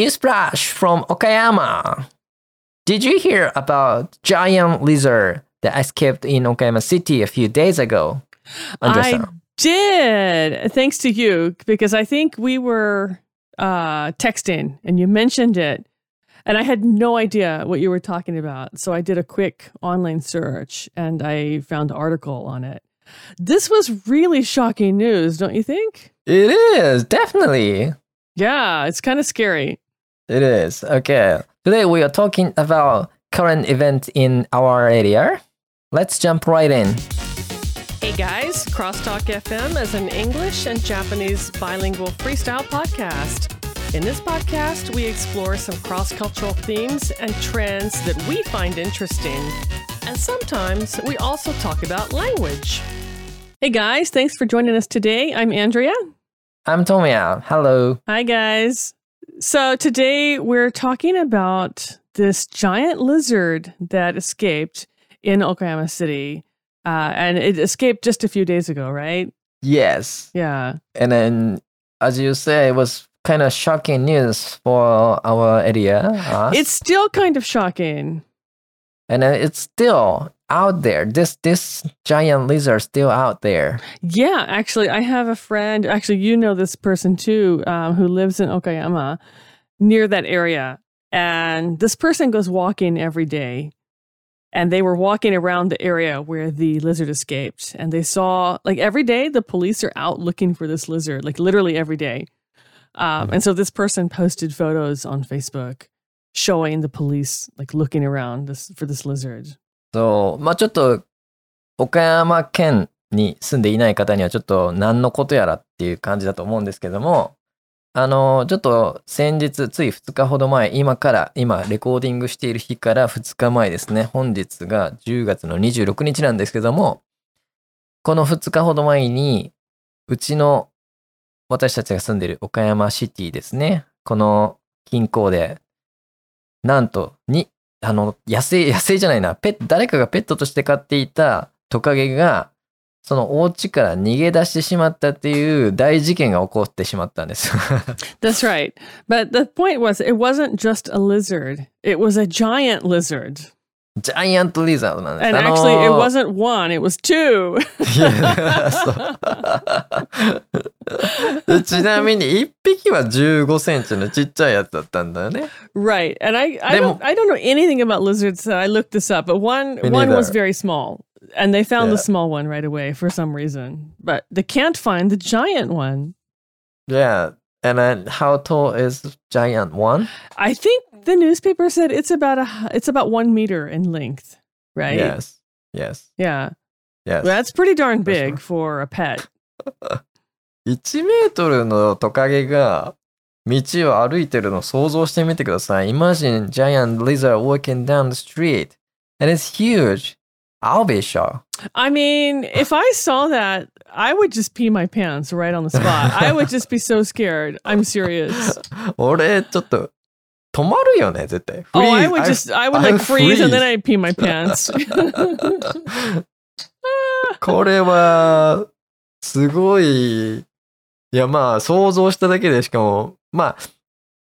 Newsflash from Okayama. Did you hear about giant lizard that escaped in Okayama City a few days ago? I did, thanks to you, because I think we were uh, texting and you mentioned it. And I had no idea what you were talking about. So I did a quick online search and I found an article on it. This was really shocking news, don't you think? It is, definitely. Yeah, it's kind of scary. It is. Okay. Today we are talking about current event in our area. Let's jump right in. Hey guys, Crosstalk FM is an English and Japanese bilingual freestyle podcast. In this podcast, we explore some cross cultural themes and trends that we find interesting. And sometimes we also talk about language. Hey guys, thanks for joining us today. I'm Andrea. I'm Tomoya. Hello. Hi guys. So today we're talking about this giant lizard that escaped in Okayama City. Uh, and it escaped just a few days ago, right? Yes. Yeah. And then, as you say, it was kind of shocking news for our area. us. It's still kind of shocking. and then it's still out there. This this giant lizard still out there. Yeah, actually, I have a friend. Actually, you know this person too, um, who lives in Okayama, near that area. And this person goes walking every day. And they were walking around the area where the lizard escaped. And they saw, like, every day the police are out looking for this lizard, like, literally every day. Um, and so this person posted photos on Facebook showing the police, like, looking around this for this lizard. そう、まあちょっと岡山県に住んでいない方にはちょっと何のことやらっていう感じだと思うんですけども、あの、ちょっと先日、つい2日ほど前、今から、今レコーディングしている日から2日前ですね、本日が10月の26日なんですけども、この2日ほど前に、うちの私たちが住んでいる岡山シティですね、この近郊で、なんと、に、あの、野生、野生じゃないな、ペット、誰かがペットとして飼っていたトカゲが、そのお家から逃げ出してしまったっていう大事件が起こってしまったんです。That's right. But the point was, it wasn't just a lizard, it was a giant lizard. ジャイアントリザードなんです。 And あの actually, it ー wasn't one, it was two. いやそうちなみに1匹は15センチのちっちゃいやつだったんだよね。 right. And I, I, Them- don't, I don't know anything about lizards, so I looked this up, but one, Me one was neither. very small. And they found the Yeah. small one right away for some reason. But they can't find the giant one. Yeah. And then how tall is giant one? I think the newspaper said it's about a h- it's about one meter in length, right? Yes. Yes. Yeah. Yes. That's pretty darn That's big right. for a pet. 1メートルのトカゲが道を歩いてるのを想像してみてください。Imagine giant lizard walking down the street. And it's huge. I'll be shocked. I mean, if I saw that, I would just pee my pants right on the spot. I would just be so scared. I'm serious. 俺、ちょっと止まるよね、絶対。Oh, I Freeze. would just, I would like freeze and then freeze. I'd pee my pants. これは、すごい、いやまあ想像しただけでしかも、ま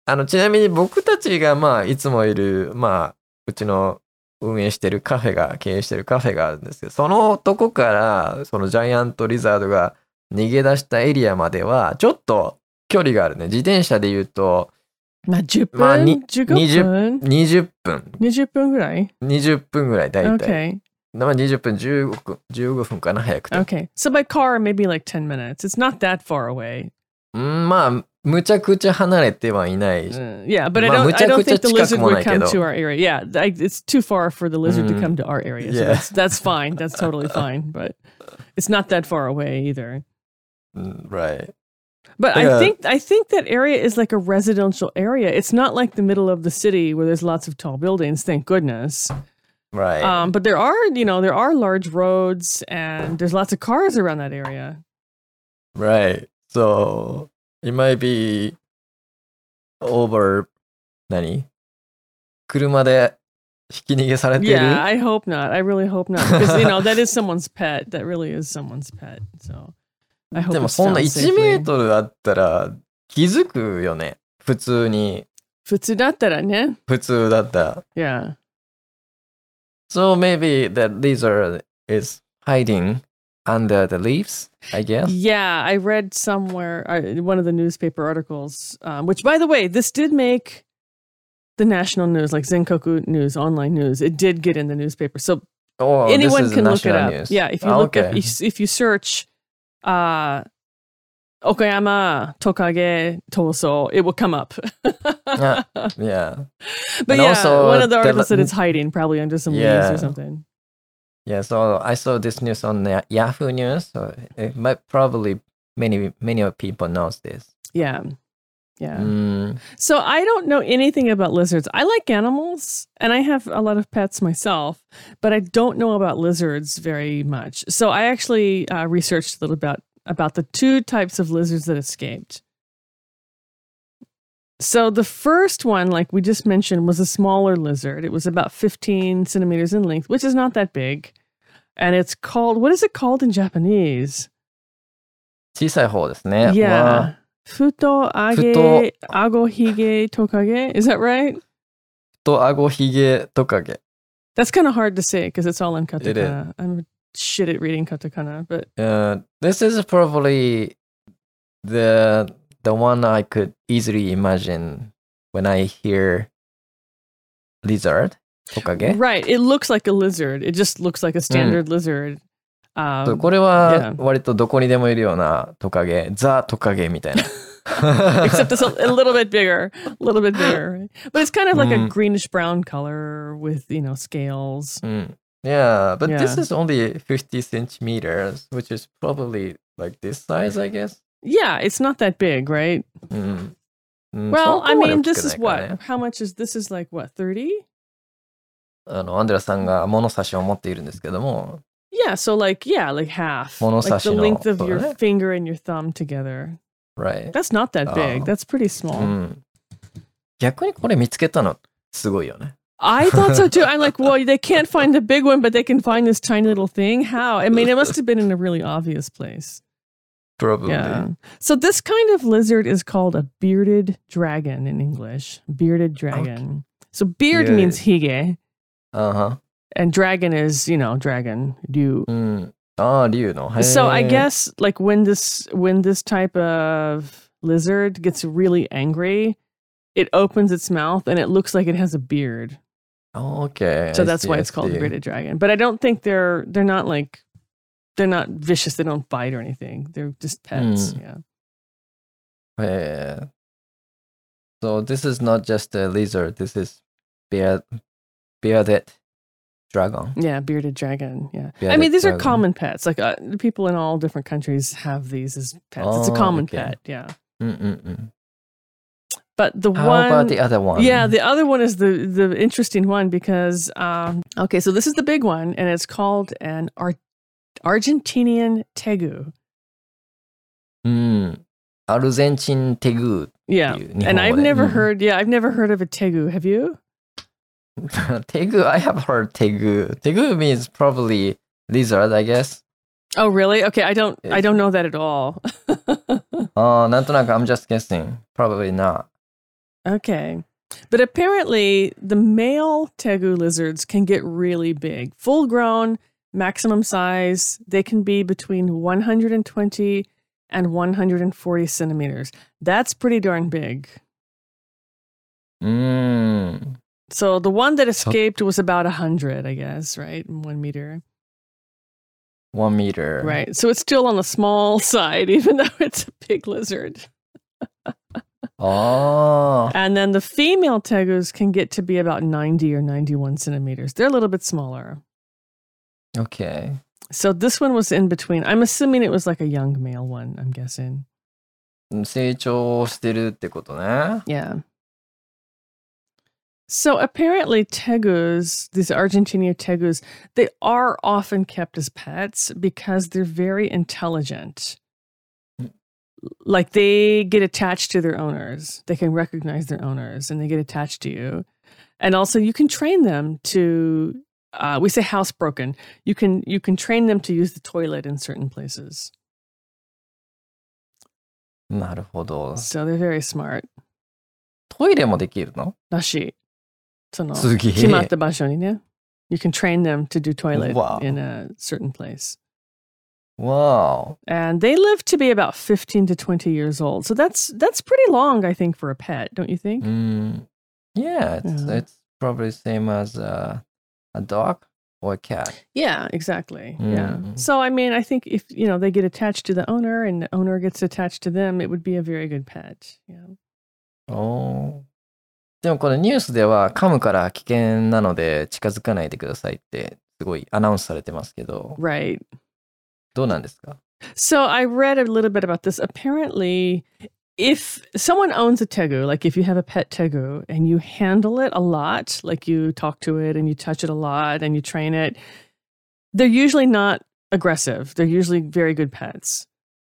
あ、あの、ちなみに僕たちがまあいつもいる、まあ、うちの運営してるカフェが、経営してるカフェがあるんですけど、そのとこから、そのジャイアントリザードが逃げ出したエリアまでは、ちょっと距離があるね。自転車で言うと、まあ、10分、まあに15 20分？20分、20分ぐらい？20分ぐらい大体。Okay. まあ20分、15分、15分かな、早くて。Okay. So by car, maybe like 10 minutes. It's not that far away. うんまあ、むちゃくちゃ離れてはいない。 Uh, yeah, but I まあ、 don't, むち I ゃ don't くちゃ think the 近 lizard くも would ないけ come ど。 to our area. Yeah, I, it's too far for the lizard to Mm. come to our area. So Yeah. that's, that's fine. That's totally fine. But it's not that far away either. うん、right. But Yeah. I think I think that area is like a residential area. It's not like the middle of the city where there's lots of tall buildings. Thank goodness. Right. Um, but there are, you know, there are large roads and there's lots of cars around that area. right. So, it might be over, 何車でひき逃げされてる Yeah, I hope not. I really hope not because you know that is someone's pet. That really is someone's pet. So I hope でもそんな found 1メー.トルあったら気づくよね。普通に。普通だったらね。普通だった。Yeah. So maybe the lizard is hiding under the leaves, I guess. Yeah, I read somewhere uh, one of the newspaper articles, um, which, by the way, this did make the national news, like Zenkoku News, online news. It did get in the newspaper, so Oh, anyone can look it up. news. Yeah, if you look okay. if, if you search uh, Okayama Tokage Toso, it will come up. Ah, yeah. but and yeah, also one of the the- articles said it's hiding probably under some leaves or something. Yeah, so I saw this news on the Yahoo News. So it might probably many many of people knows this. Yeah. Yeah. Mm, So I don't know anything about lizards. I like animals and I have a lot of pets myself, but I don't know about lizards very much. So I actually uh, researched a little bit about the two types of lizards that escaped. So the first one, like we just mentioned, was a smaller lizard. It was about 15 centimeters in length, which is not that big. And it's called, what is it called in Japanese? 小さい方ですね。 Yeah. Futo age ago hige tokage. Is that right? と顎ひげトカゲ。 That's kind of hard to say because it's all in It is. katakana. I'm shit at reading katakana, but Uh, this is probably the the one I could easily imagine when I hear lizard トカゲ。 right, it looks like a lizard. It just looks like a standard lizard. そう Um, これは yeah. 割とどこにでもいるようなトカゲ、ザトカゲみたいな。 except it's a, a little bit bigger, a little bit bigger. right? But it's kind of like a Mm. greenish brown color with you know scales. うん。Yeah, but this Yeah. is only 50 centimeters, which is probably like this size, I guess. Yeah, it's not that big, right? うん。うん、 Well, そこ I まで mean, 大き this く is ないからね what? How much is this? Is like what thirty? あの、アンデラさんが物差しを持っているんですけども、 Yeah, so like yeah, like half, like the Monosashi no- length of your そうだね。 finger and your thumb together. right? That's not that big. Oh. That's pretty small. うん。逆にこれ見つけたのすごいよね。 I thought so too. I'm like, well, they can't find the big one, but they can find this tiny little thing. How? I mean, it must have been in a really obvious place. Probably. Yeah. So this kind of lizard is called a bearded dragon in English. Bearded dragon. Okay. So beard yeah. means hige. Uh-huh. And dragon is, you know, dragon. Do mm. Oh, do you know? Hey. So I guess like when this when this type of lizard gets really angry, it opens its mouth and it looks like it has a beard. Oh, okay. So I that's see, why it's I called see. bearded dragon. But I don't think they're they're not like they're not vicious. They don't bite or anything. They're just pets. Mm. Yeah. Yeah. So this is not just a lizard. This is beard, bearded dragon. Yeah, bearded dragon. Yeah. Bearded I mean, these dragon. are common pets. Like uh, people in all different countries have these as pets. Oh, it's a oh, common okay. pet. Yeah. Mm-mm-mm. But the How one. about the other one? Yeah, the other one is the the interesting one because um, okay, so this is the big one, and it's called an art Argentinian tegu. うん。アルゼンチンテグ Yeah. っていう日 And 本 I've 語で never うん heard yeah, I've never heard of a tegu. Have you? テグ I have heard テグ。テグ means probably lizard, I guess. Oh, really? Okay, I don't I don't know that at all. ああ、なんとなく I'm just guessing. Probably not. okay. But apparently the male tegu lizards can get really big. Full grown, maximum size, they can be between 120 and 140 centimeters. That's pretty darn big. Mm. So the one that escaped was about 100, I guess, right? One meter. One meter. Right. So it's still on the small side, even though it's a big lizard. oh. And then the female tegus can get to be about 90 or 91 centimeters. They're a little bit smaller. Okay. So this one was in between. I'm assuming it was like a young male one, I'm guessing. 成長してるってことね。 Yeah. So apparently tegus, these Argentina tegus, they are often kept as pets because they're very intelligent. Like they get attached to their owners. They can recognize their owners and they get attached to you. And also you can train them to uh, we say housebroken. You can you can train them to use the toilet in certain places. なるほど。 So they're very smart. トイレもできるのらしい。その、すげえ決まった場所にね。You can train them to do toilet Wow. in a certain place. わ And they live to be about 15 to 20 years old. So that's that's pretty long, I think, for a pet, don't you think? ーうん。Yeah, it's, Yeah. it's probably same as a, a dog or a cat. Yeah, exactly. Yeah. Mm. So I mean, I think if you know they get attached to the owner and the owner gets attached to them, it would be a very good pet. Yeah. おーでもこれニュースでは噛むから危険なので近づかないでくださいってすごいアナウンスされてますけど、Right. どうなんですか So I read a little bit about this. Apparently, if someone owns a tegu, like if you have a pet tegu and you handle it a lot, like you talk to it and you touch it a lot and you train it, they're usually not aggressive. They're usually very good pets.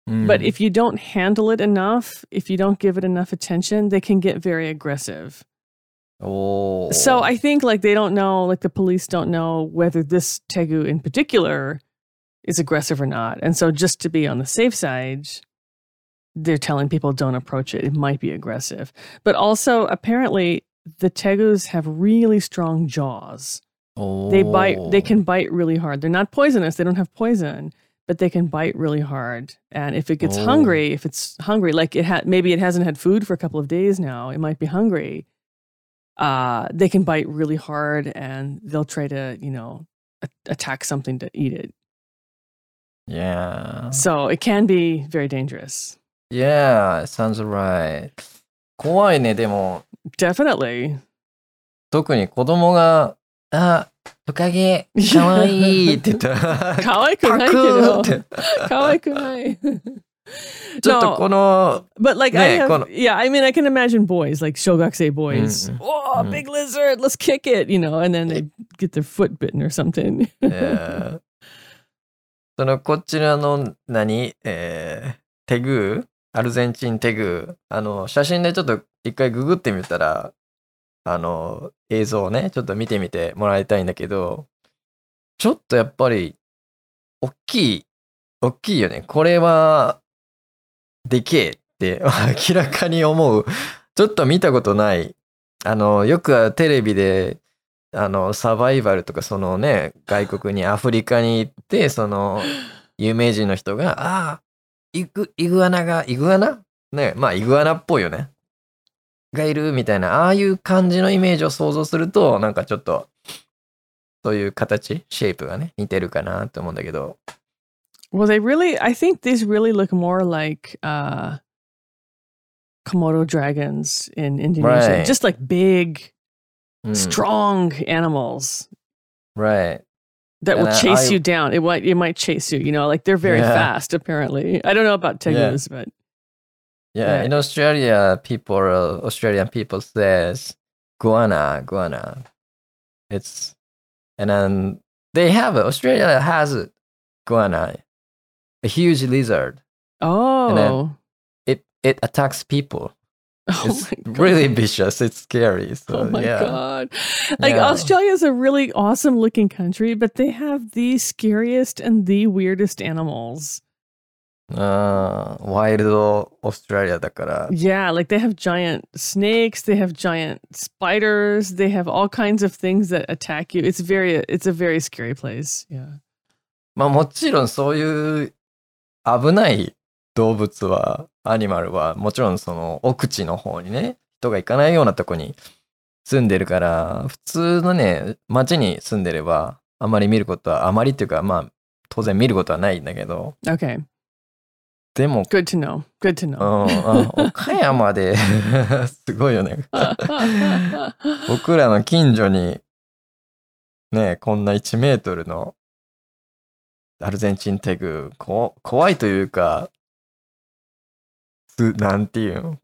Mm. But if you don't handle it enough, if you don't give it enough attention, they can get very aggressive. Oh. So I think like they don't know, like the police don't know whether this tegu in particular is aggressive or not. And so just to be on the safe side, they're telling people don't approach it. It might be aggressive. But also apparently the tegus have really strong jaws. おー They bite they can bite really hard. They're not poisonous. They don't have poison, but they can bite really hard. And if it gets Oh. hungry, if it's hungry, like it had maybe it hasn't had food for a couple of days now, it might be hungry. Uh, they can bite really hard and they'll try to, you know, a- attack something to eat it. Yeah. So it can be very dangerous. Yeah, sounds right. 怖いね、でも、Definitely. 特に子供が、あ、トカゲ、かわいいって言ったら、可愛くパクないけど。ーって。可愛くない。ちょっとこの、But like I have, yeah, I mean, I can imagine boys like shogakse boys. Mm, mm, Oh, mm. big lizard, let's kick it, you know, and then they get their foot bitten or something. えーそのこっちらの何、えーテグーアルゼンチンテグあの写真でちょっと一回ググってみたらあの映像をねちょっと見てみてもらいたいんだけどちょっとやっぱり大きい大きいよね。これはでけえって 明らかに思う。ちょっと見たことない。あのよくテレビであのサバイバルとかそのね外国にアフリカに行ってその有名人の人がああイグイグアナがイグアナねまあイグアナっぽいよねがいるみたいなああいう感じのイメージを想像するとなんかちょっとそういう形シェイプがね似てるかなって思うんだけど well, they really, I think these really look more like uh, Komodo dragons in Indonesia, Right. just like big, うん strong animals right that will And I- chase I- you down. It might, it might chase you, you know, like they're very Yeah. fast. Apparently, I don't know about Yeah. tegus, but Yeah, Yeah. in Australia, people, uh, Australian people says guana, guana. It's and then they have it. Australia has it, guana, a huge lizard. oh, It it attacks people. oh It's my God. really vicious. It's scary. So Oh my yeah, god. Like Yeah. Australia is a really awesome looking country, but they have the scariest and the weirdest animals. あーワイルドオーストラリアだから。 Yeah, like they have giant snakes, they have giant spiders, they have all kinds of things that attack you. It's very it's a very scary place. Yeah. まあもちろんそういう危ない動物は、 アニマルはもちろんその奥地の方にね、人が行かないようなとこに住んでるから、普通のね、町に住んでれば、あまり見ることは、あまりっていうか、まあ当然見ることはないんだけど、Okay. でも、Good to know. Good to うん know. あ岡山で すごいよね。僕らの近所に、ね、こんな1メートルのアルゼンチンテグ、こ怖いというか、すなんていうの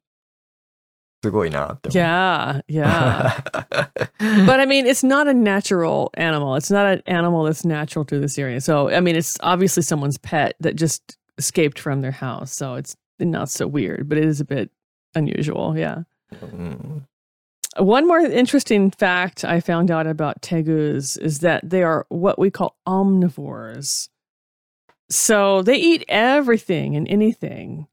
すごいなって思う。 yeah, yeah. but I mean, it's not a natural animal. It's not an animal that's natural to this area. So, I mean, it's obviously someone's pet that just escaped from their house. So it's not so weird, but it is a bit unusual. Yeah. うん、 One more interesting fact I found out about tegus is that they are what we call omnivores. So they eat everything and anything.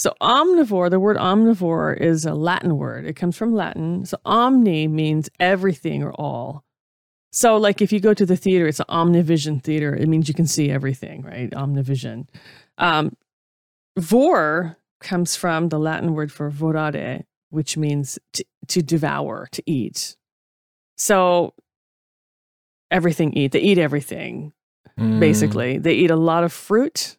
So omnivore, the word omnivore is a Latin word. It comes from Latin. So omni means everything or all. So like if you go to the theater, it's an omnivision theater. It means you can see everything, right? Omnivision. Um, vor comes from the Latin word for vorare, which means to, to devour, to eat. So everything eat. They eat everything, Mm. basically. They eat a lot of fruit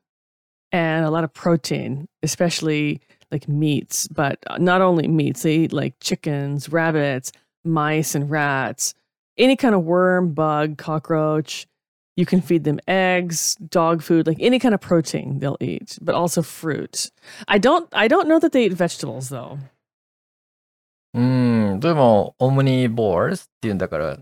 and a lot of protein, especially like meats, but not only meats, they eat like chickens, rabbits, mice, and rats. Any kind of worm, bug, cockroach. You can feed them eggs, dog food, like any kind of protein they'll eat, but also fruit. I don't I don't know that they eat vegetables though. うん。でも、オムニボールって言うんだから、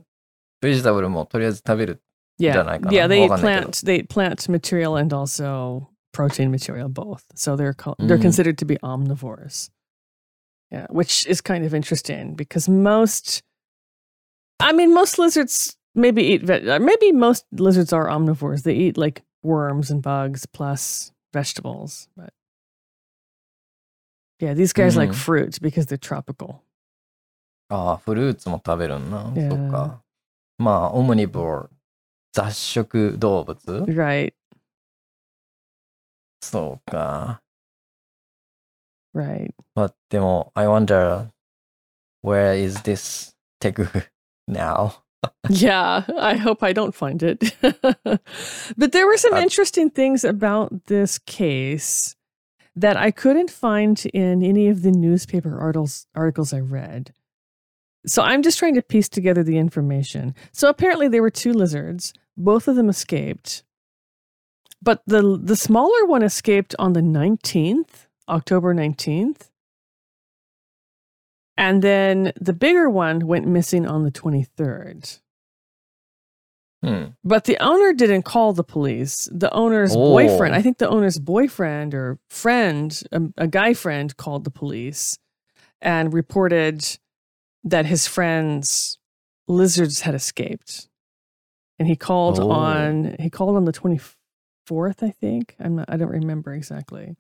ベジタブルもとりあえず食べる。 Yeah. じゃないかな。 Yeah, they eat わかんないけど。 plant they eat plant material and also protein material both. So they're called, they're Mm. considered to be omnivores. Yeah, which is kind of interesting because most I mean most lizards maybe eat ve- uh, maybe most lizards are omnivores. They eat like worms and bugs plus vegetables, but yeah, these guys like Mhm. fruit because they're tropical. ああ、フルーツも食べるんな。 Yeah. そっか。まあ、オムニボール、雑食動物 Right, そうか。 right. But でも、I wonder, where is this tegu now? Yeah, I hope I don't find it. but there were some Uh, interesting things about this case that I couldn't find in any of the newspaper articles articles I read. So I'm just trying to piece together the information. So apparently there were two lizards, both of them escaped. But the the smaller one escaped on the 19th, October 19th. And then the bigger one went missing on the 23rd. うん。But hmm. the owner didn't call the police. The owner's Oh. boyfriend, I think the owner's boyfriend or friend, a, a guy friend, called the police and reported that his friend's lizards had escaped. And he called Oh. on he called on the 24th, fourth, I think. I'm not, I don't remember exactly.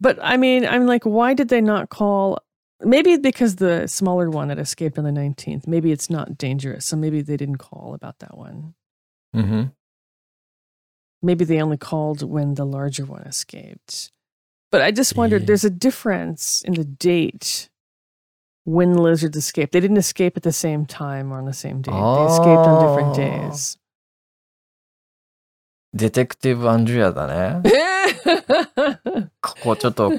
But I mean, I'm like, why did they not call? Maybe because the smaller one that escaped on the 19th, maybe it's not dangerous. So maybe they didn't call about that one. Mm-hmm. Maybe they only called when the larger one escaped. But I just wondered yeah. there's a difference in the date when lizards escaped. They didn't escape at the same time or on the same day. Oh. They escaped on different oh. days. デテクティブ・アンドリアだね。ここちょっと、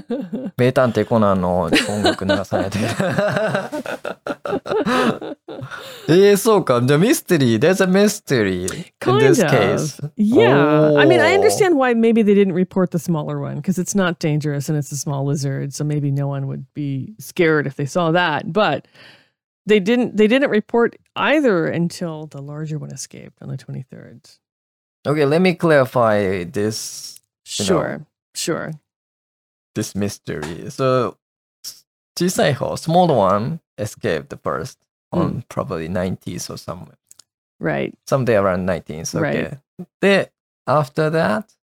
名探偵コナンの音楽流さないといけない。えー、そうか。じゃあ、ミステリー。There's a mystery in Kind this of. case. Yeah. I mean, I Oh. understand why maybe they didn't report the smaller one because it's not dangerous and it's a small lizard. So maybe no one would be scared if they saw that. But they didn't they didn't report either until the larger one escaped on the 23rd. Okay, let me clarify this You know. Sure. Sure. this mystery. So, 小さい方、small one escaped first on probably 90s or somewhere. Right. Someday around 19th. Okay. Then, after that,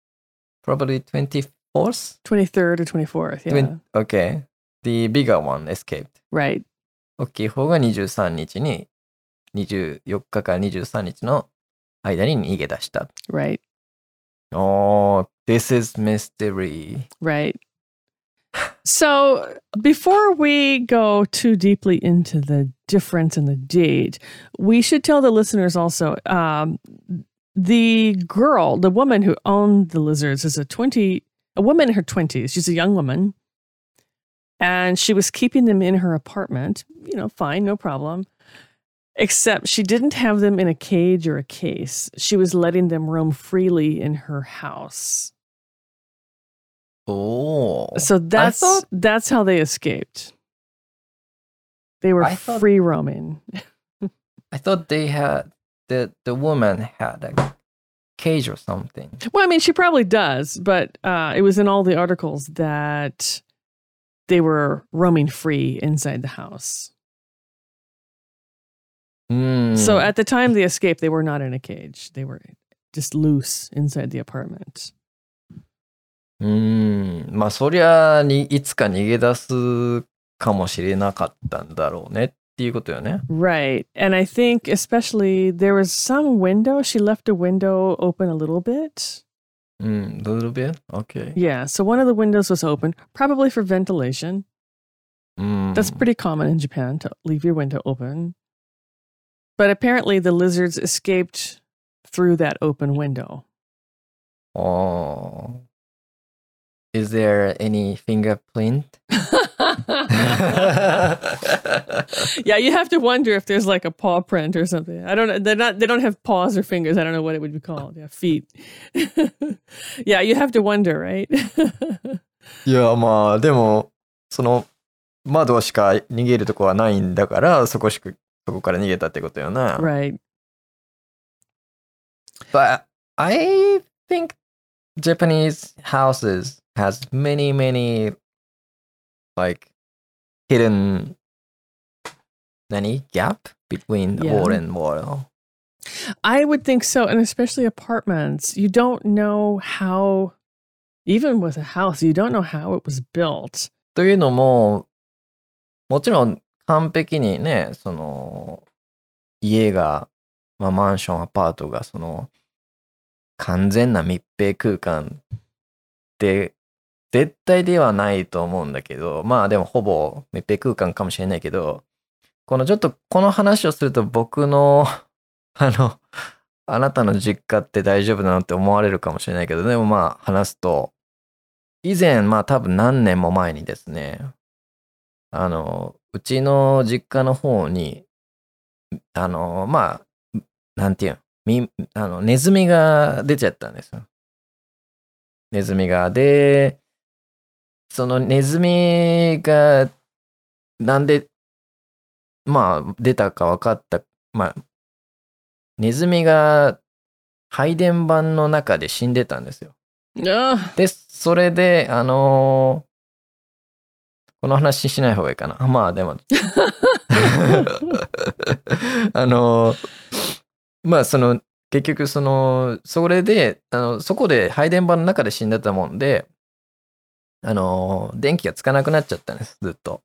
probably 24th? 23rd or 24th. Yeah. Twen- okay. The bigger one escaped. right. 大きい方が23日に、24日から23日の 間に逃げ出した。 Right. Oh, this is mystery. Right. So before we go too deeply into the difference in the date, we should tell the listeners also um, the girl, the woman who owned the lizards, is a 20, a woman in her 20s. She's a young woman. And she was keeping them in her apartment. You know, fine, no problem. Except she didn't have them in a cage or a case. She was letting them roam freely in her house. Oh. So that's thought- that's how they escaped. They were thought- free roaming. I thought they had, the, the woman had a cage or something. Well, I mean, she probably does, but uh, it was in all the articles that they were roaming free inside the house. Mm. So at the time they escaped, they were not in a cage. They were just loose inside the apartment. うーん。まあ、そりゃに、いつか逃げ出すかもしれなかったんだろうねっていうことよね。 Right. And I think, especially, there was some window. She left a window open a little bit. うん。little bit? Okay. Yeah. So one of the windows was open, probably for ventilation. うん。 That's pretty common in Japan to leave your window open. But apparently, the lizards escaped through that open window. Oh. Is there any fingerprint? yeah, you have to wonder if there's like a paw print or something. I don't know. They're not. They don't have paws or fingers. I don't know what it would be called. Yeah, feet. yeah, you have to wonder, right? いや、まあ、でも、その、窓しか逃げるとこはないんだから、そこしか、 そこから逃げたってことよな。 right. But I think Japanese houses has many, many like hidden any gap between Yeah. wall and wall. I would think so, and especially apartments. You don't know how. Even with a house, you don't know how it was built. というのも、もちろん 完璧にね、その、家が、まあ、マンション、アパートが、その、完全な密閉空間って、絶対ではないと思うんだけど、まあでもほぼ密閉空間かもしれないけど、このちょっとこの話をすると僕の、あの、あなたの実家って大丈夫なのって思われるかもしれないけど、でもまあ話すと、以前、まあ多分何年も前にですね、あの、うちの実家の方に、あの、まあ、なんていうの、みあのネズミが出ちゃったんですよ。ネズミが。で、そのネズミが、なんで、まあ、出たか分かった。まあ、ネズミが配電盤の中で死んでたんですよ。で、それで、あのーこの話しない方がいいかな。まあでも、あのーまあその、結局その、それで、あの、そこで配電盤の中で死んでたもんで、あのー電気がつかなくなっちゃったんです、ずっと。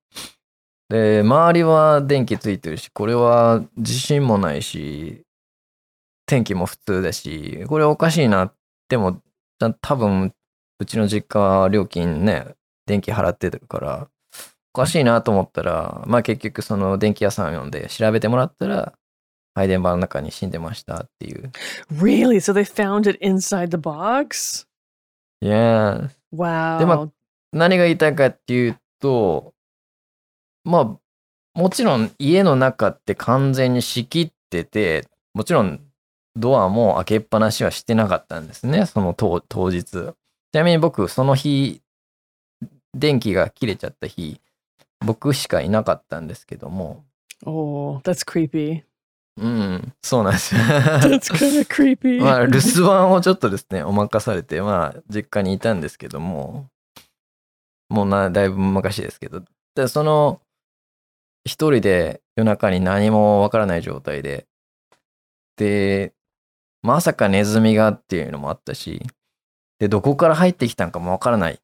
で、周りは電気ついてるし、これは地震もないし、天気も普通だし、これおかしいなっても、多分、うちの実家は料金ね、電気払ってるから、おかしいなと思ったら、まあ結局その電気屋さん呼んで調べてもらったら、配電盤の中に死んでましたっていう。Really? So they found it inside the box? いや Wow. でま何が言いたいかっていうと、まあ、もちろん家の中って完全に仕切ってて、もちろんドアも開けっぱなしはしてなかったんですね、その当当日。ちなみに僕、その日、電気が切れちゃった日、僕しかいなかったんですけども、oh, that's creepy. うん、そうなんですよ。That's kind of creepy. まあ、留守番をちょっとですね、お任されて、まあ、実家にいたんですけども、もうな、だいぶ昔ですけど、で、その、一人で夜中に何もわからない状態で、で、まさかネズミがっていうのもあったし、で、どこから入ってきたんかもわからない。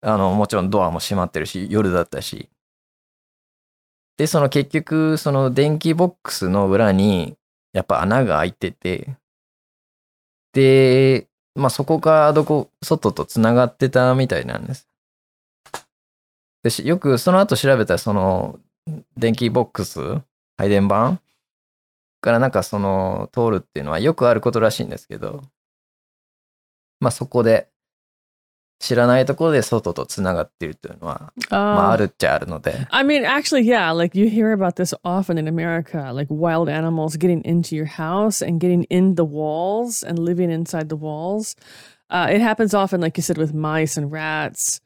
あの、もちろんドアも閉まってるし、夜だったし。で、その結局、その電気ボックスの裏に、やっぱ穴が開いてて、で、まあそこがどこ、外とつながってたみたいなんです。でよくその後調べたら、その電気ボックス、配電盤からなんかその通るっていうのはよくあることらしいんですけど、まあそこで知らないところで外とつながっているというのは、まあ Uh, あるっちゃあるので、 I mean, actually, yeah, like you hear about this often in America, like wild animals getting into your house and getting in the walls and living inside the walls. Uh, it happens often, like you said, with mice and rats,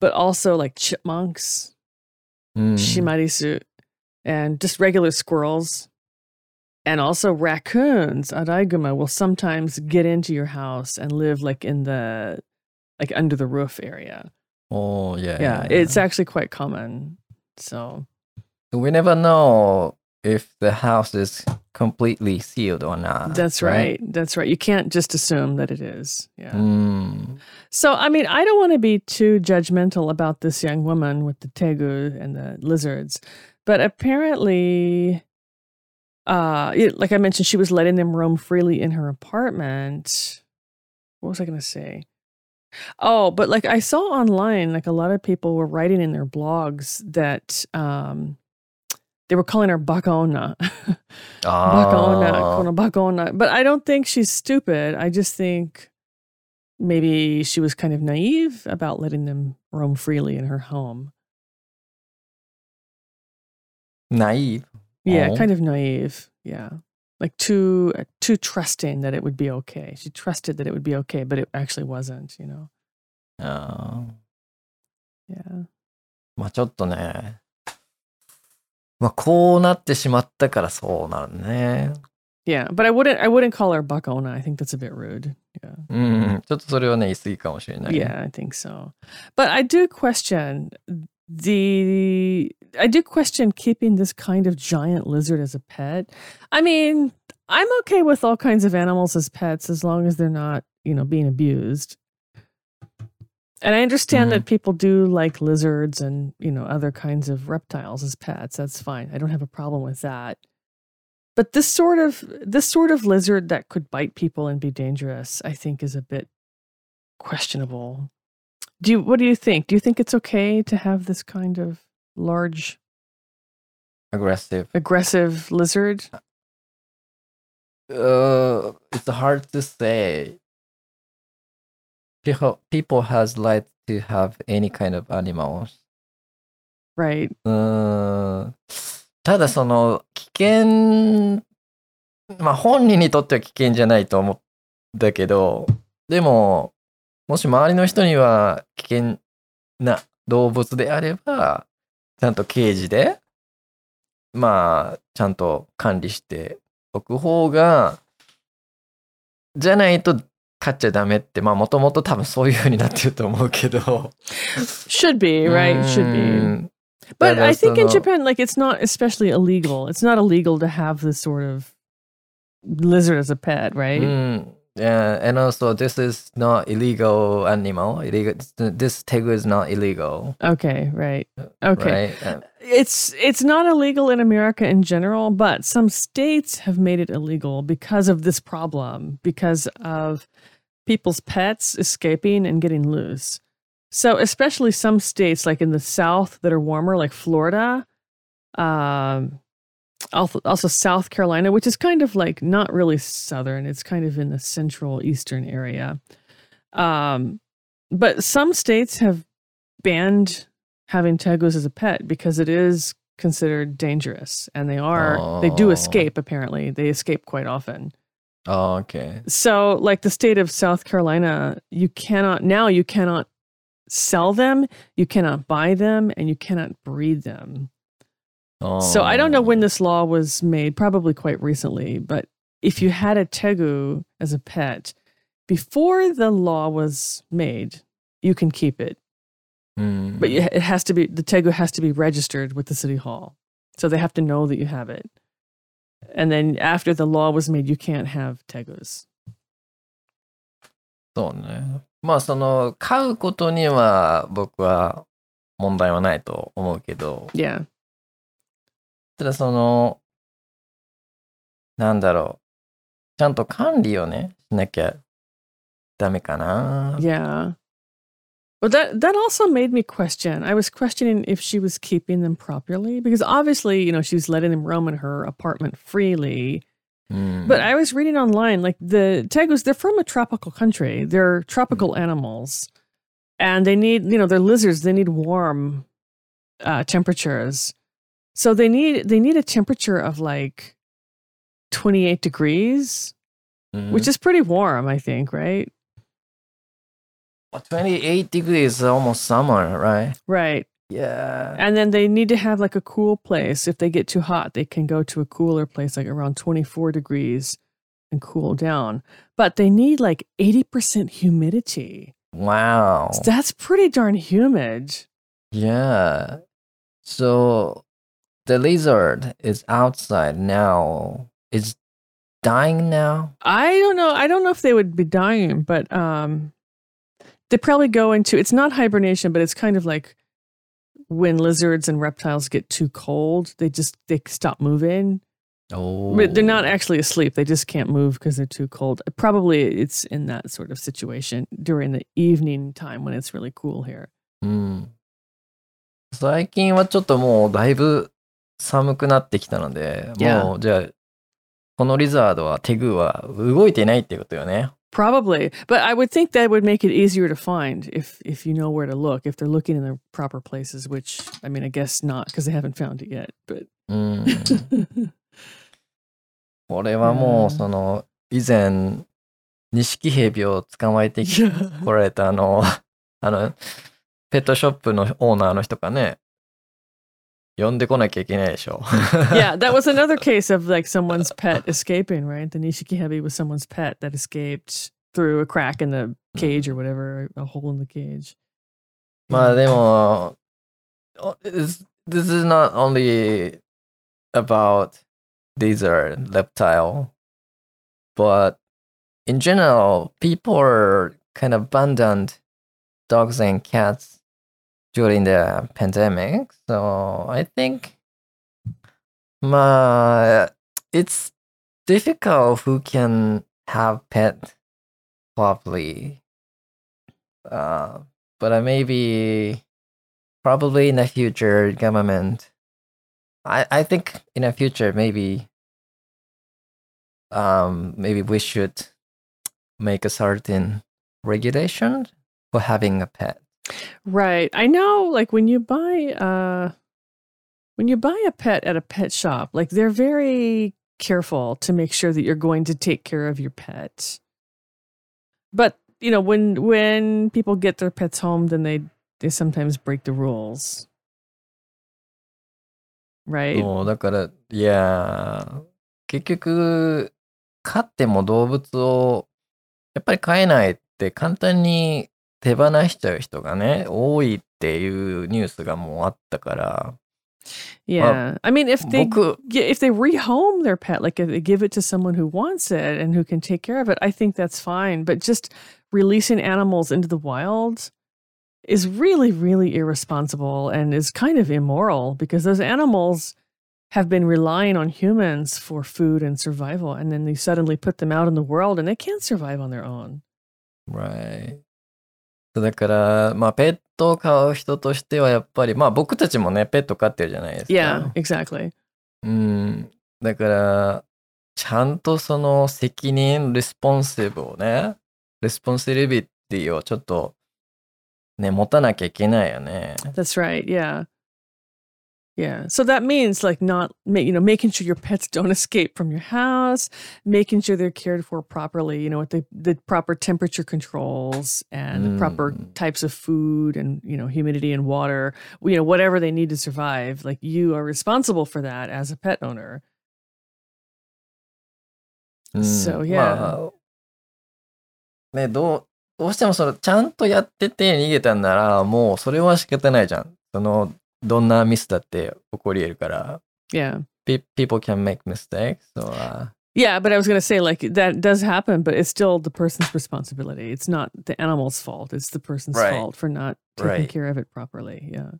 but also like chipmunks, うん、 shimarisu, and just regular squirrels. And also raccoons, araiguma, will sometimes get into your house and live like in the, like under the roof area. Oh yeah. Yeah, it's actually quite common. So we never know if the house is completely sealed or not. That's right. right. That's right. You can't just assume that it is. Yeah. Mm. So I mean, I don't want to be too judgmental about this young woman with the tegu and the lizards, but apparently uh, like I mentioned, she was letting them roam freely in her apartment. What was I going to say? Oh, but like I saw online, like a lot of people were writing in their blogs that um, they were calling her Bakona. Bakona, Ah. Kono Bakona. But I don't think she's stupid. I just think maybe she was kind of naive about letting them roam freely in her home. Naive. Yeah, Oh. kind of naive. Yeah Like too uh, too trusting that it would be okay. She trusted that it would be okay, but it actually wasn't, you know. あー Yeah. まあちょっとね。まあこうなってしまったからそうなるね。 Yeah, but I wouldn't I wouldn't call her Bakona. I think that's a bit rude. Yeah. うん。ちょっとそれはね、言い過ぎかもしれない。 Yeah, I think so. But I do question the I do question keeping this kind of giant lizard as a pet. I mean, I'm okay with all kinds of animals as pets as long as they're not, you know, being abused. And I understand that mm-hmm. people do like lizards and, you know, other kinds of reptiles as pets. That's fine. I don't have a problem with that. But this sort of this sort of lizard that could bite people and be dangerous, I think is a bit questionable. Do you what do you think? Do you think it's okay to have this kind of large aggressive. aggressive lizard? Uh, it's hard to say. People, people has right to have any kind of animals. Right. うーん。ただその危険、まあ本人にとっては危険じゃないと思ったけど、でも、 もし周りの人には危険な動物であれば、ちゃんとケージで、まあ、ちゃんと管理しておく方が、じゃないと飼っちゃダメって、まあもともと多分そういう風になってると思うけど。Should be, right? Should う be. ん But I think in Japan, like it's not especially illegal. It's not illegal to have this sort of lizard as a pet, right? Mm, yeah, and also this is not illegal animal. Illegal. This tegu is not illegal. Okay, right. Okay. Right. Uh, It's it's not illegal in America in general, but some states have made it illegal because of this problem, because of people's pets escaping and getting loose. So, especially some states like in the South that are warmer, like Florida, um, also, also South Carolina, which is kind of like not really southern, it's kind of in the central eastern area. Um, but some states have banned having tegus as a pet because it is considered dangerous and they are they do Oh. escape apparently they escape quite often oh, okay. so like the state of south carolina you cannot now you cannot sell them you cannot buy them and you cannot breed them Oh. so i don't know when this law was made probably quite recently but if you had a tegu as a pet before the law was made you can keep it Mm. but you- it has to be the tegu has to be registered with the city hall so they have to know that you have it and then after the law was made you can't have tegus そうね。まあその飼うことには僕は問題はないと思うけど、 yeah ただそのなんだろう。ちゃんと管理をねしなきゃダメかな。 yeah but that that also made me question i was questioning if she was keeping them properly because obviously you know she was letting them roam in her apartment freely うん。 But I was reading online, like the tegus, they're from a tropical country. They're tropical animals, and they need, you know, they're lizards. They need warm uh, temperatures, so they need they need a temperature of like twenty eight degrees, うん which mm-hmm. is pretty warm, I think, right? 28 degrees is almost summer, right? Right. Yeah. And then they need to have like a cool place. If they get too hot, they can go to a cooler place, like around twenty four degrees, and cool down. But they need like eighty percent humidity. Wow. That's pretty darn humid. Yeah. So the lizard is outside now. Is dying now? I don't know. I don't know if they would be dying, but um, they probably go into it's not hibernation, but it's kind of like when lizards and reptiles get too cold, they just they stop moving. Oh, but they're not oh. actually asleep. They just can't move because they're too cold. Probably it's in that sort of situation during the evening time when it's really cool here. Hmm. うん。最近はちょっともうだいぶ寒くなってきたので、Yeah. もうじゃあ、このリザードはテグは動いていないっていうことよね。Probably, but I would think that would make it easier to find if if you know where to look. If they're looking in the proper places, which I mean, I guess not because they haven't found it yet. But うん。これはもうその、以前、錦蛇を捕まえてき来られたあの、あの、ペットショップのオーナーの人がね、yeah, that was another case of like someone's pet escaping, right? The Nishiki Hebi was someone's pet that escaped through a crack in the cage or whatever, a hole in the cage. まあでも、this oh, is not only about these are reptile, but in general, people are kind of abandoned dogs and cats during the pandemic. So I think, ma, it's difficult who can have pet properly. Uh, but uh, maybe probably in the future government i i think in the future maybe um maybe we should make a certain regulation for having a pet Right. I know like when you buy uh when you buy a pet at a pet shop, like they're very careful to make sure that you're going to take care of your pet. But, you know, when when people get their pets home, then they they sometimes break the rules. Right? そうだからいやー結局飼っても動物をやっぱり飼えないって簡単に 手放しちゃう人がね多いっていうニュースがもうあったから Yeah. I mean, if they 僕 Yeah, if they rehome their pet, like if they give it to someone who wants it and who can take care of it, I think that's fine. But just releasing animals into the wild is really, really irresponsible and is kind of immoral because those animals have been relying on humans for food and survival. And then they suddenly put them out in the world and they can't survive on their own. Right. だから、まあ、ペットを飼う人としてはやっぱり、まあ、僕たちもね、ペット飼ってるじゃないですか。Yeah, exactly. うん。だから、ちゃんとその責任、レスポンシブをね、レスポンシビリティをちょっと、ね、持たなきゃいけないよね。That's right. Yeah. Yeah. So that means like not ma- you know making sure your pets don't escape from your house, making sure they're cared for properly, you know, with the the proper temperature controls and the proper Mm. types of food and you know humidity and water, you know whatever they need to survive. Like you are responsible for that as a pet owner. うん So, yeah. まあ、ね、どう、どうしてもその、ちゃんとやってて逃げたんなら、もうそれは仕方ないじゃん。その、 どんなミスだって起こり得るから。 Yeah. Pe- people can make mistakes. So, uh, Yeah, but I was going to say like that does happen, but it's still the person's responsibility. It's not the animal's fault. It's the person's Right. fault for not taking Right. care of it properly. Yeah.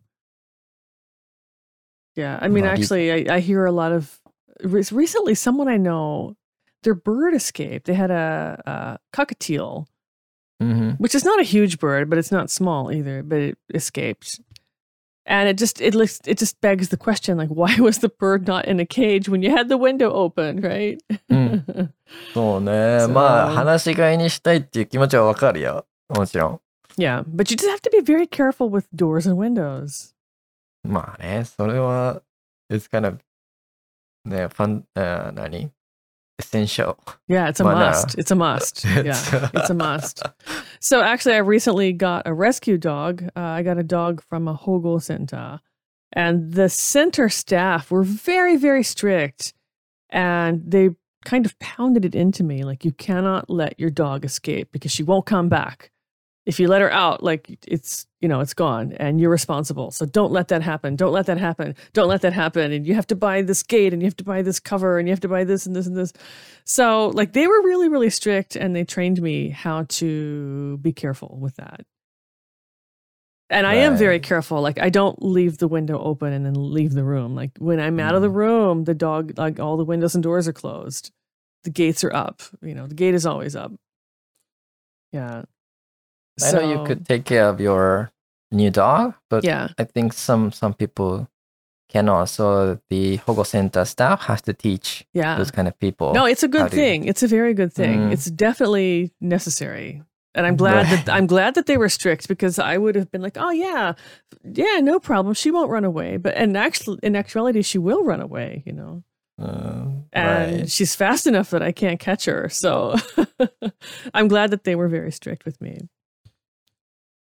Yeah, I mean, Well, do you- actually, I, I hear a lot of re- recently. Someone I know, their bird escaped. They had a, a cockatiel, mhm. which is not a huge bird, but it's not small either. But it escaped, and it just it looks it just begs the question like, why was the bird not in a cage when you had the window open, right? うんそうね。そうまあ、話し飼いにしたいっていう気持ちはわかるよ。もちろん。 Yeah, but you just have to be very careful with doors and windows. まあね、それは、it's kind of, ね、ファン、あー何 ?essential. Yeah, it's a Why not? must. It's a must. Yeah, it's a must. So actually, I recently got a rescue dog. Uh, I got a dog from a Hogo center, and the center staff were very, very strict, and they kind of pounded it into me like you cannot let your dog escape because she won't come back if you let her out, like it's you know it's gone, and you're responsible. So don't let that happen. Don't let that happen. Don't let that happen. And you have to buy this gate, and you have to buy this cover, and you have to buy this and this and this. So like they were really really strict, and they trained me how to be careful with that. And I am very careful. Like I don't leave the window open and then leave the room. Like when I'm out of the Mm. room, the dog like all the windows and doors are closed. The gates are up. You know, the gate is always up. Yeah. I know you could take care of your new dog, but Yeah. I think some some people cannot. So the Hogo Center staff has to teach Yeah. those kind of people. No, it's a good to- thing. It's a very good thing. Mm. It's definitely necessary. And I'm glad that I'm glad that they were strict because I would have been like, "Oh yeah. Yeah, no problem. She won't run away." But and actually in actuality she will run away, you know. Uh, and right. she's fast enough that I can't catch her. So I'm glad that they were very strict with me.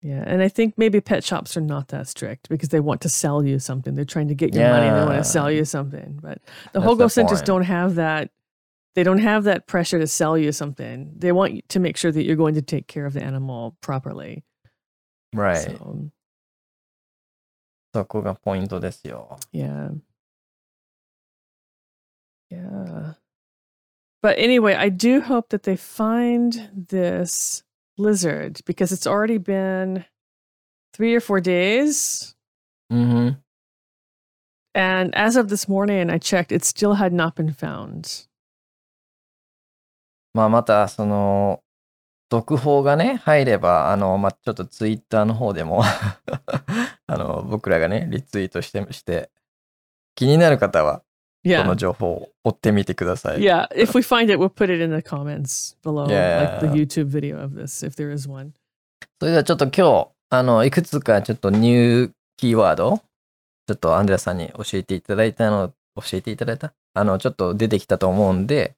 Yeah, and I think maybe pet shops are not that strict because they want to sell you something. They're trying to get your money and they want to sell Yeah. you something. But the That's Hogo the centers point. don't have that. They don't have that pressure to sell you something. They want you to make sure that you're going to take care of the animal properly. right. So, そこがポイントですよ。 Yeah. Yeah. But anyway, I do hope that they find this lizard because it's already been three or four days. うんふん And as of this morning, I checked, it still had not been found. まあ、また、その、続報がね、入れば、あの、まあ、ちょっとツイッターの方でもあの、僕らがね、リツイートして、して、気になる方は、そ Yeah. の情報を追ってみてください。Yeah. If we find it, we'll put it in the comments below, like the Yeah. YouTube video of this, if there is one. それではちょっと今日、あの、いくつかちょっとニューキーワード、ちょっとアンデラさんに教えていただいたの、教えていただいたあの、ちょっと出てきたと思うんで、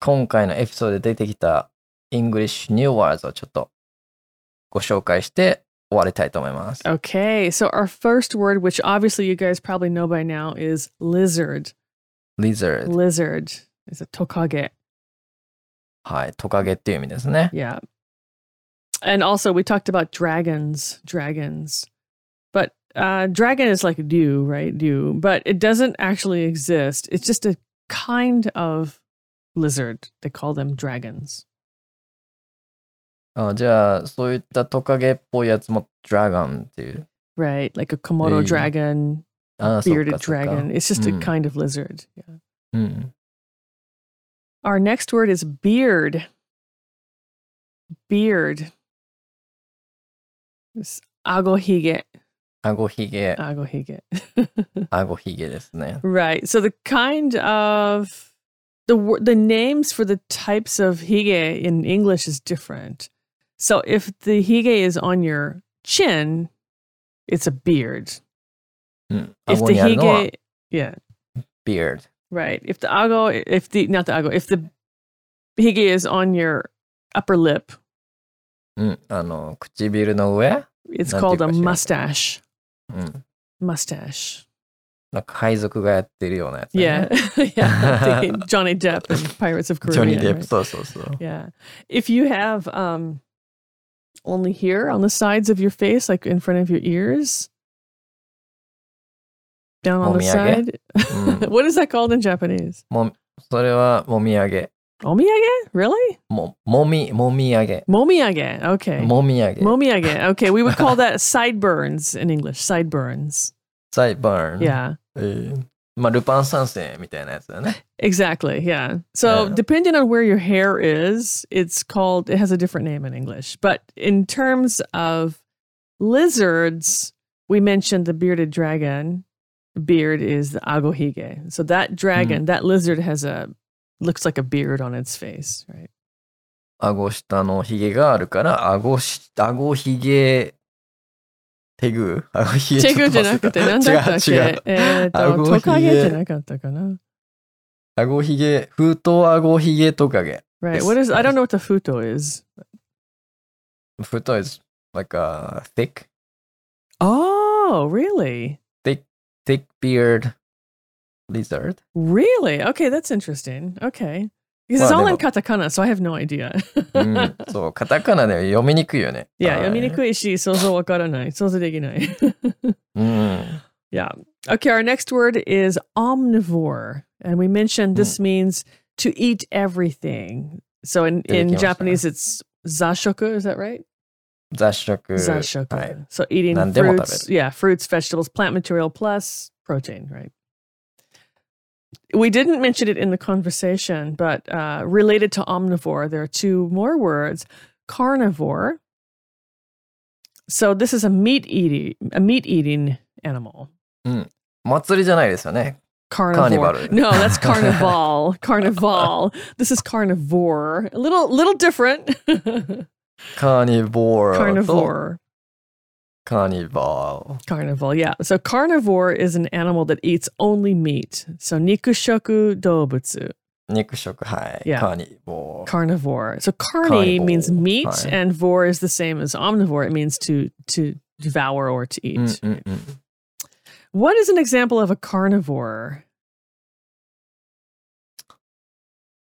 今回のエピソードで出てきた English New Words をちょっとご紹介して終わりたいと思います。 Okay. So our first word, which obviously you guys probably know by now, is lizard. Lizard。 Lizard is a tokage. はい。トカゲっていう意味ですね。 Yeah. And also, we talked about dragons, dragons. But uh, dragon is like dew, right? Dew. But it doesn't actually exist. It's just a kind of lizard. They call them dragons. あじゃあ、そういったトカゲっぽいやつもドラゴンっていう。 Right. Like a Komodo Hey. dragon, あそっ bearded かそっか dragon. It's just a Mm. kind of lizard. Yeah. うん。 Our next word is beard. Beard. It's agohige. アゴヒゲ、 Agohige. アゴヒゲですね。 Right. So the kind of the wo- the names for the types of hige in English is different. So if the hige is on your chin, it's a beard. うん。 If 顎 the にあるのは hige, yeah, beard。 right. If the ago, if the not the ago, if the hige is on your upper lip, うん。あの、唇の上 it's なんていう called a か知らんけど。 mustache. うん。 Mustache. なんか海賊がやってるようなやつ、 Yeah, ね。 yeah. I'm thinking Johnny Depp and Pirates of ジョニ Caribbean. ー・デッ right? プ、そうそうそう。 Yeah. If you have um only here on the sides of your face, like in front of your ears, down on the Momiyage? side. うん。 what is that called in Japanese? も、それはもみあげ。 Omiyage? Really? も、もみ、もみあげ。 Momiyage. Okay. もみあげ。 Momiyage. Okay. We would call that sideburns in English. Sideburns. サイバーン。 Yeah. えー まあ、ルパン三世みたいなやつだよね。 Exactly. Yeah. So Yeah. depending on where your hair is, it's called, it has a different name in English. But in terms of lizards, we mentioned the bearded dragon. Beard is the agohige. So that dragon, that lizard has a, looks like a beard on its face, right? 顎下のひげがあるから、顎し、顎ひげ、 テグ顎ひげちょっとチェグじゃなくて、なんだったっけ違う違う。えーと、顎ひげトカゲじゃなかったかな顎ひげ、封筒顎ひげトカゲ。 Right. Yes, What is, I yes. don't know what the futo is. 封筒 is like a thick, Oh, really? thick beard lizard. Really? Okay, that's interesting. Okay. Because it's Well, all they in will. katakana, so I have no idea. うん、そう、カタカナで読みにくいよね。いや、はい読みにくいし、想像わからない。想像できない。うん。 yeah. Okay, our next word is omnivore. And we mentioned this means to eat everything. So in, 出てき in ました。 Japanese, it's zashoku, is that right? 雑食。 Zashoku. はい。 So eating 何でも食べる。 fruits, yeah, fruits, vegetables, plant material plus protein, right? We didn't mention it in the conversation, but uh, related to omnivore, there are two more words: carnivore. So this is a meat eating a meat eating animal. 祭りじゃないですよね。 Carnivore. Carnival. No, that's carnival. carnival. This is carnivore. A little little different. カー Carnival. Carnival. yeah. So carnivore is an animal that eats only meat. So nikushoku dobutsu. Nikushoku, hi. Yeah. Carnivore. Carnivore. So carni carnivore. means meat and vor is the same as omnivore. It means to to devour or to eat. Mm, mm, mm. What is an example of a carnivore?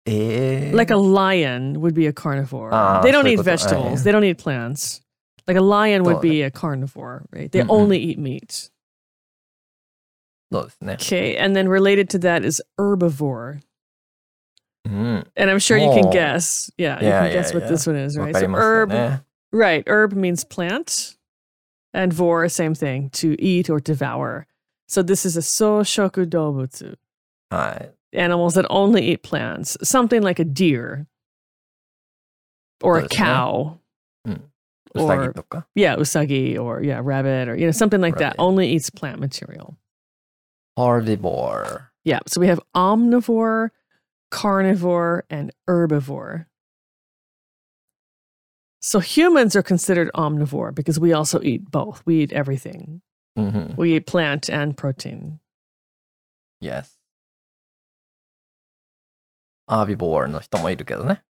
Eh. Like a lion would be a carnivore. Ah, they don't eat eh. vegetables. They don't eat plants. Like a lion would be a carnivore, right? They mm-hmm. only eat meat. Okay, and then related to that is herbivore. Mm. And I'm sure you can guess. Yeah, yeah you can yeah, guess what yeah. this one is, right? So herb, right? Herb means plant, and vor, same thing, to eat or devour. So this is a soshoku dobutsu. Right. Animals that only eat plants, something like a deer or a cow. Or yeah, usagi or yeah, rabbit or you know something like that. Only eats plant material. Herbivore. Yeah, so we have omnivore, carnivore, and herbivore. So humans are considered omnivore because we also eat both. We eat everything. Mm-hmm. We eat plant and protein. Yes. アービボールの人もいるけどね。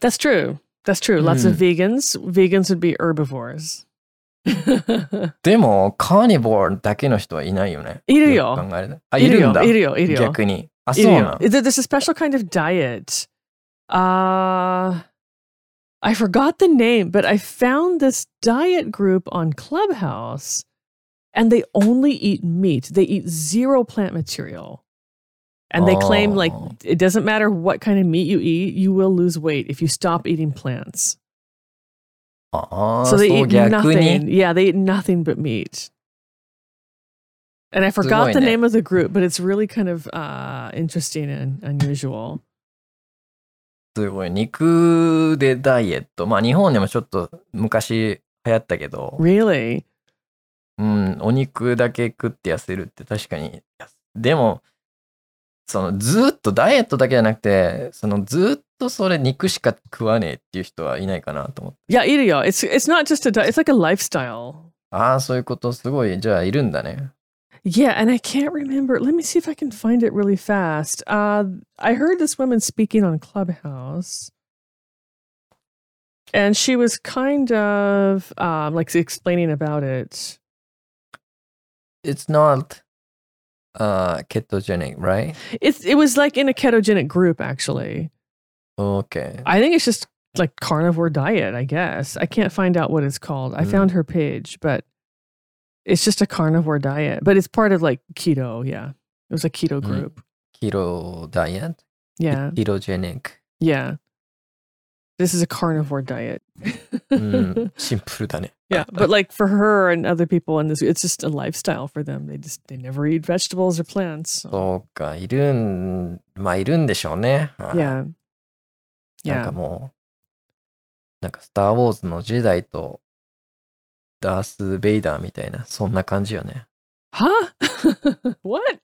That's true. That's true. Lots of Mm. vegans. Vegans would be herbivores. でも、カーニボーだけの人はいないよね。いるよよく考えるねあ、いるんだ。いるよ、いるよ。逆に。あ、そうなん。 There- There's a special kind of diet. Uh, I forgot the name, but I found this diet group on Clubhouse and they only eat meat. They eat zero plant material. And they claim like Oh. it doesn't matter what kind of meat you eat, you will lose weight if you stop eating plants. ああ、 so そう they eat 逆 nothing. に。 Yeah, they eat nothing but meat. And I forgot the すごいね。 name of the group, but it's really kind of uh, interesting and unusual. すごい。肉でダイエット。まあ、日本でもちょっと昔流行ったけど、 Really? うん、お肉だけ食って痩せるって確かに。でも、 そのずっとダイエットだけじゃなくて、そのずっとそれ肉しか食わねえっていう人はいないかなと思って。Yeah, Irio. It's it's not just a diet, it's like a lifestyle. ああ、そういうことすごい。じゃあいるんだね。Yeah, and I can't remember. Let me see if I can find it really fast. Uh, I heard this woman speaking on Clubhouse, and she was kind of um, like explaining about it. It's not uh, ketogenic, right? It's it was like in a ketogenic group actually. Okay. I think it's just like carnivore diet. I guess I can't find out what it's called. I Mm. found her page, but it's just a carnivore diet. But it's part of like keto. Yeah, it was a keto Mm. group. Keto diet? Yeah, Ketogenic. yeah. This is a carnivore diet. うん、シンプルだね。yeah, but like for her and other people in this, it's just a lifestyle for them. They just they never eat vegetables or plants. So, そうか、いるん、まあいるんでしょうね。はい yeah, なんか yeah. もう、なんかスター・ウォーズのジェダイとダース・ベイダーみたいな、そんな感じよね。Huh? what?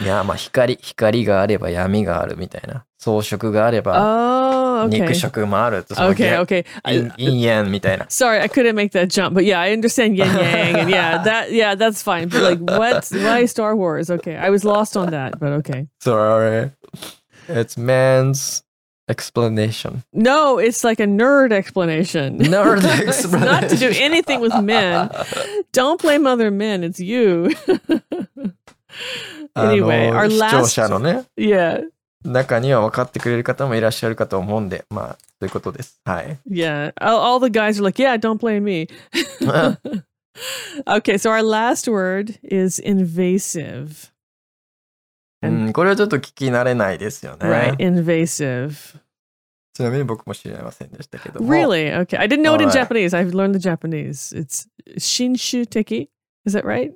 いや、まあ光、光があれば闇があるみたいな。装飾があれば Oh, okay. 肉食もあると。その Okay, 逆 okay. I- 陰陰陽みたいな。 Sorry, I couldn't make that jump, but yeah, I understand yin yang, and yeah, that yeah, that's fine. But like, what? Why Star Wars? Okay, I was lost on that, but okay. Sorry. It's man's explanation. No, it's like a nerd explanation. Nerd It's not to do explanation. anything with men. Don't blame other men. It's you. anyway, our 視聴者のね。yeah, 中には分かってくれる方もいらっしゃるかと思うんで、まあ、そういうことです。はい。Yeah. All, all the guys are like, yeah, don't blame me. okay, so our last word is invasive. うん、これはちょっと聞き慣れないですよね。Right, invasive. ちなみに僕も知りませんでしたけども。Really? Okay. I didn't know it in. Japanese. I've learned the Japanese. It's shinshu teki. Is that right?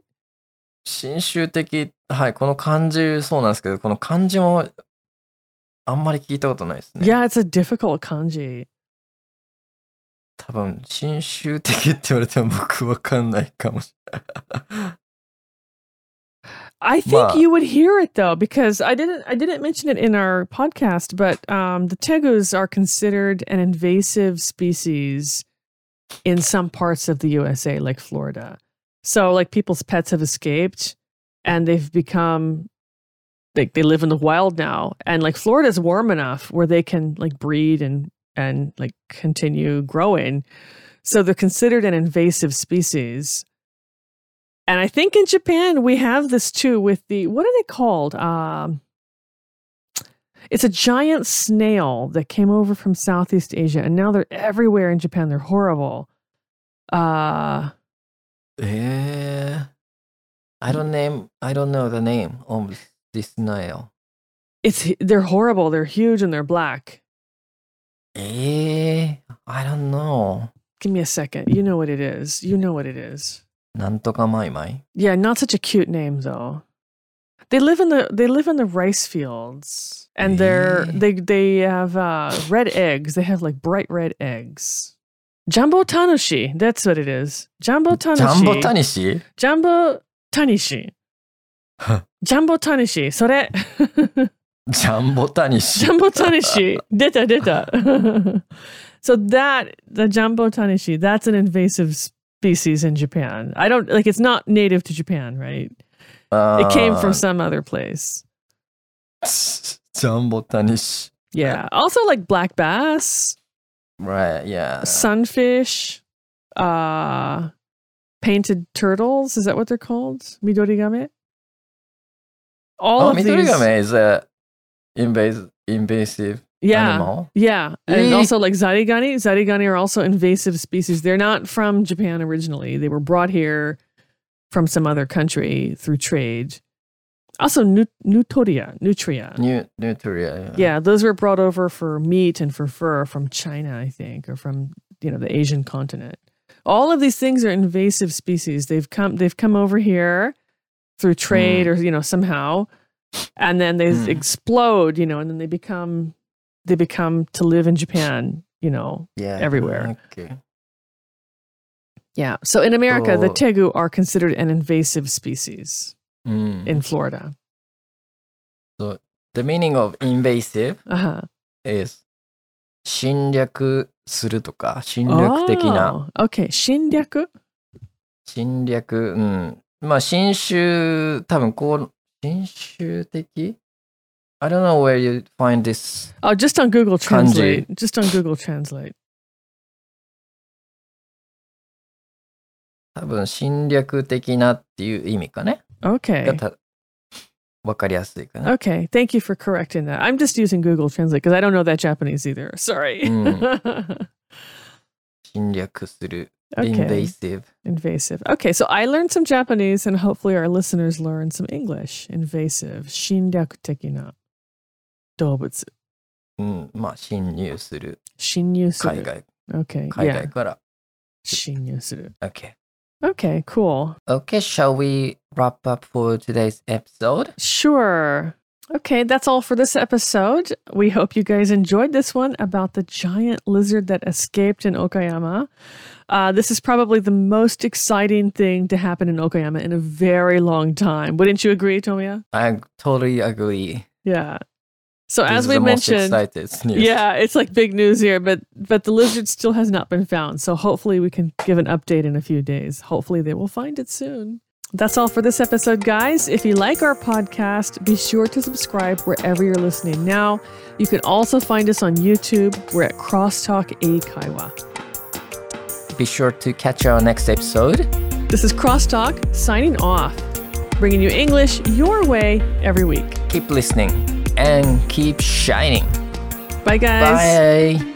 新州的、はい、この漢字そうなんですけど、この漢字もあんまり聞いたことないですね。Yeah, it's a difficult kanji. 多分、新州的って言われても僕わかんないかもしれない。I think Well- you would hear it though, because I didn't I didn't mention it in our podcast, but um, the tegus are considered an invasive species in some parts of the USA, like Florida. So like people's pets have escaped and they've become like they live in the wild now. And like Florida's warm enough where they can like breed and and like continue growing. So they're considered an invasive species. And I think in Japan we have this too with the what are they called? Um, it's a giant snail that came over from Southeast Asia, and now they're everywhere in Japan. They're horrible. Uh, えー、I don't name, I don't know the name of this snail. it's they're horrible. They're huge and they're black. えー、I don't know. Give me a second. You know what it is. You know what it is. なんとかマイマイ Yeah, not such a cute name though. They live in the they live in the rice fields, and they're Eh. they they have uh, red eggs. They have like bright red eggs. Jumbo tanushi. That's what it is. Jumbo ジャンボ tanushi. タニシ Jumbo tanishi. Jumbo tanishi. それ。ジャンボタニシ Jumbo tanishi. Dita dita. so that the jumbo tanishi. That's an invasive species in Japan. I don't like. It's not native to Japan, right? It came from あ some other place. ージャンボタニシ Yeah. Also like black bass, Right, yeah. sunfish, uh painted turtles. Is that what they're called? Midorigame? All Oh, of these. Midorigame is a invasive, invasive yeah. animal. Yeah. And also like zarigani. Zarigani are also invasive species. They're not from Japan originally. They were brought here from some other country through trade. Also nu- Nutoria, Nutria. New, nutria. Yeah, those were brought over for meat and for fur from China, I think, or from you know the Asian continent. All of these things are invasive species. They've come they've come over here through trade or you know somehow, and then they Mm. explode, you know, and then they become they become to live in Japan, you know. yeah. everywhere. Okay. Yeah. So in America, the tegu are considered an invasive species うん。in Florida. The meaning of invasive Uh-huh. is 侵略するとか、侵略的な。Oh, okay. Shinryaku? 侵略、うん。まあ、侵襲、多分こう、侵襲的 ?I don't know where you find this. Oh, just on Google. Translate. Just on Google Translate. 多分侵略的なっていう意味かね。Okay. がたわかりやすいかな。 Okay. Thank you for correcting that. I'm just using Google Translate because I don't know that Japanese either. Sorry. Mm. 侵略する。 okay. invasive. Invasive. Okay. So I learned some Japanese and hopefully our listeners learn some English. Invasive. Shinryaku tekina. 動物.うん。まあ、侵入する。侵入する.海外、 Okay. 海 yeah. 外から。侵入する. Okay. Okay. Cool. Okay, shall we wrap up for today's episode? Sure. Okay, that's all for this episode. We hope you guys enjoyed this one about the giant lizard that escaped in Okayama. Uh, this is probably the most exciting thing to happen in Okayama in a very long time. Wouldn't you agree, Tomiya? I totally agree. Yeah. So This as we mentioned, yeah, it's like big news here, but but the lizard still has not been found. So hopefully we can give an update in a few days. Hopefully they will find it soon. That's all for this episode, guys. If you like our podcast, be sure to subscribe wherever you're listening now. You can also find us on YouTube. We're at Crosstalk Eikaiwa. Be sure to catch our next episode. This is Crosstalk signing off, bringing you English your way every week. Keep listening. And keep shining. Bye, guys. Bye.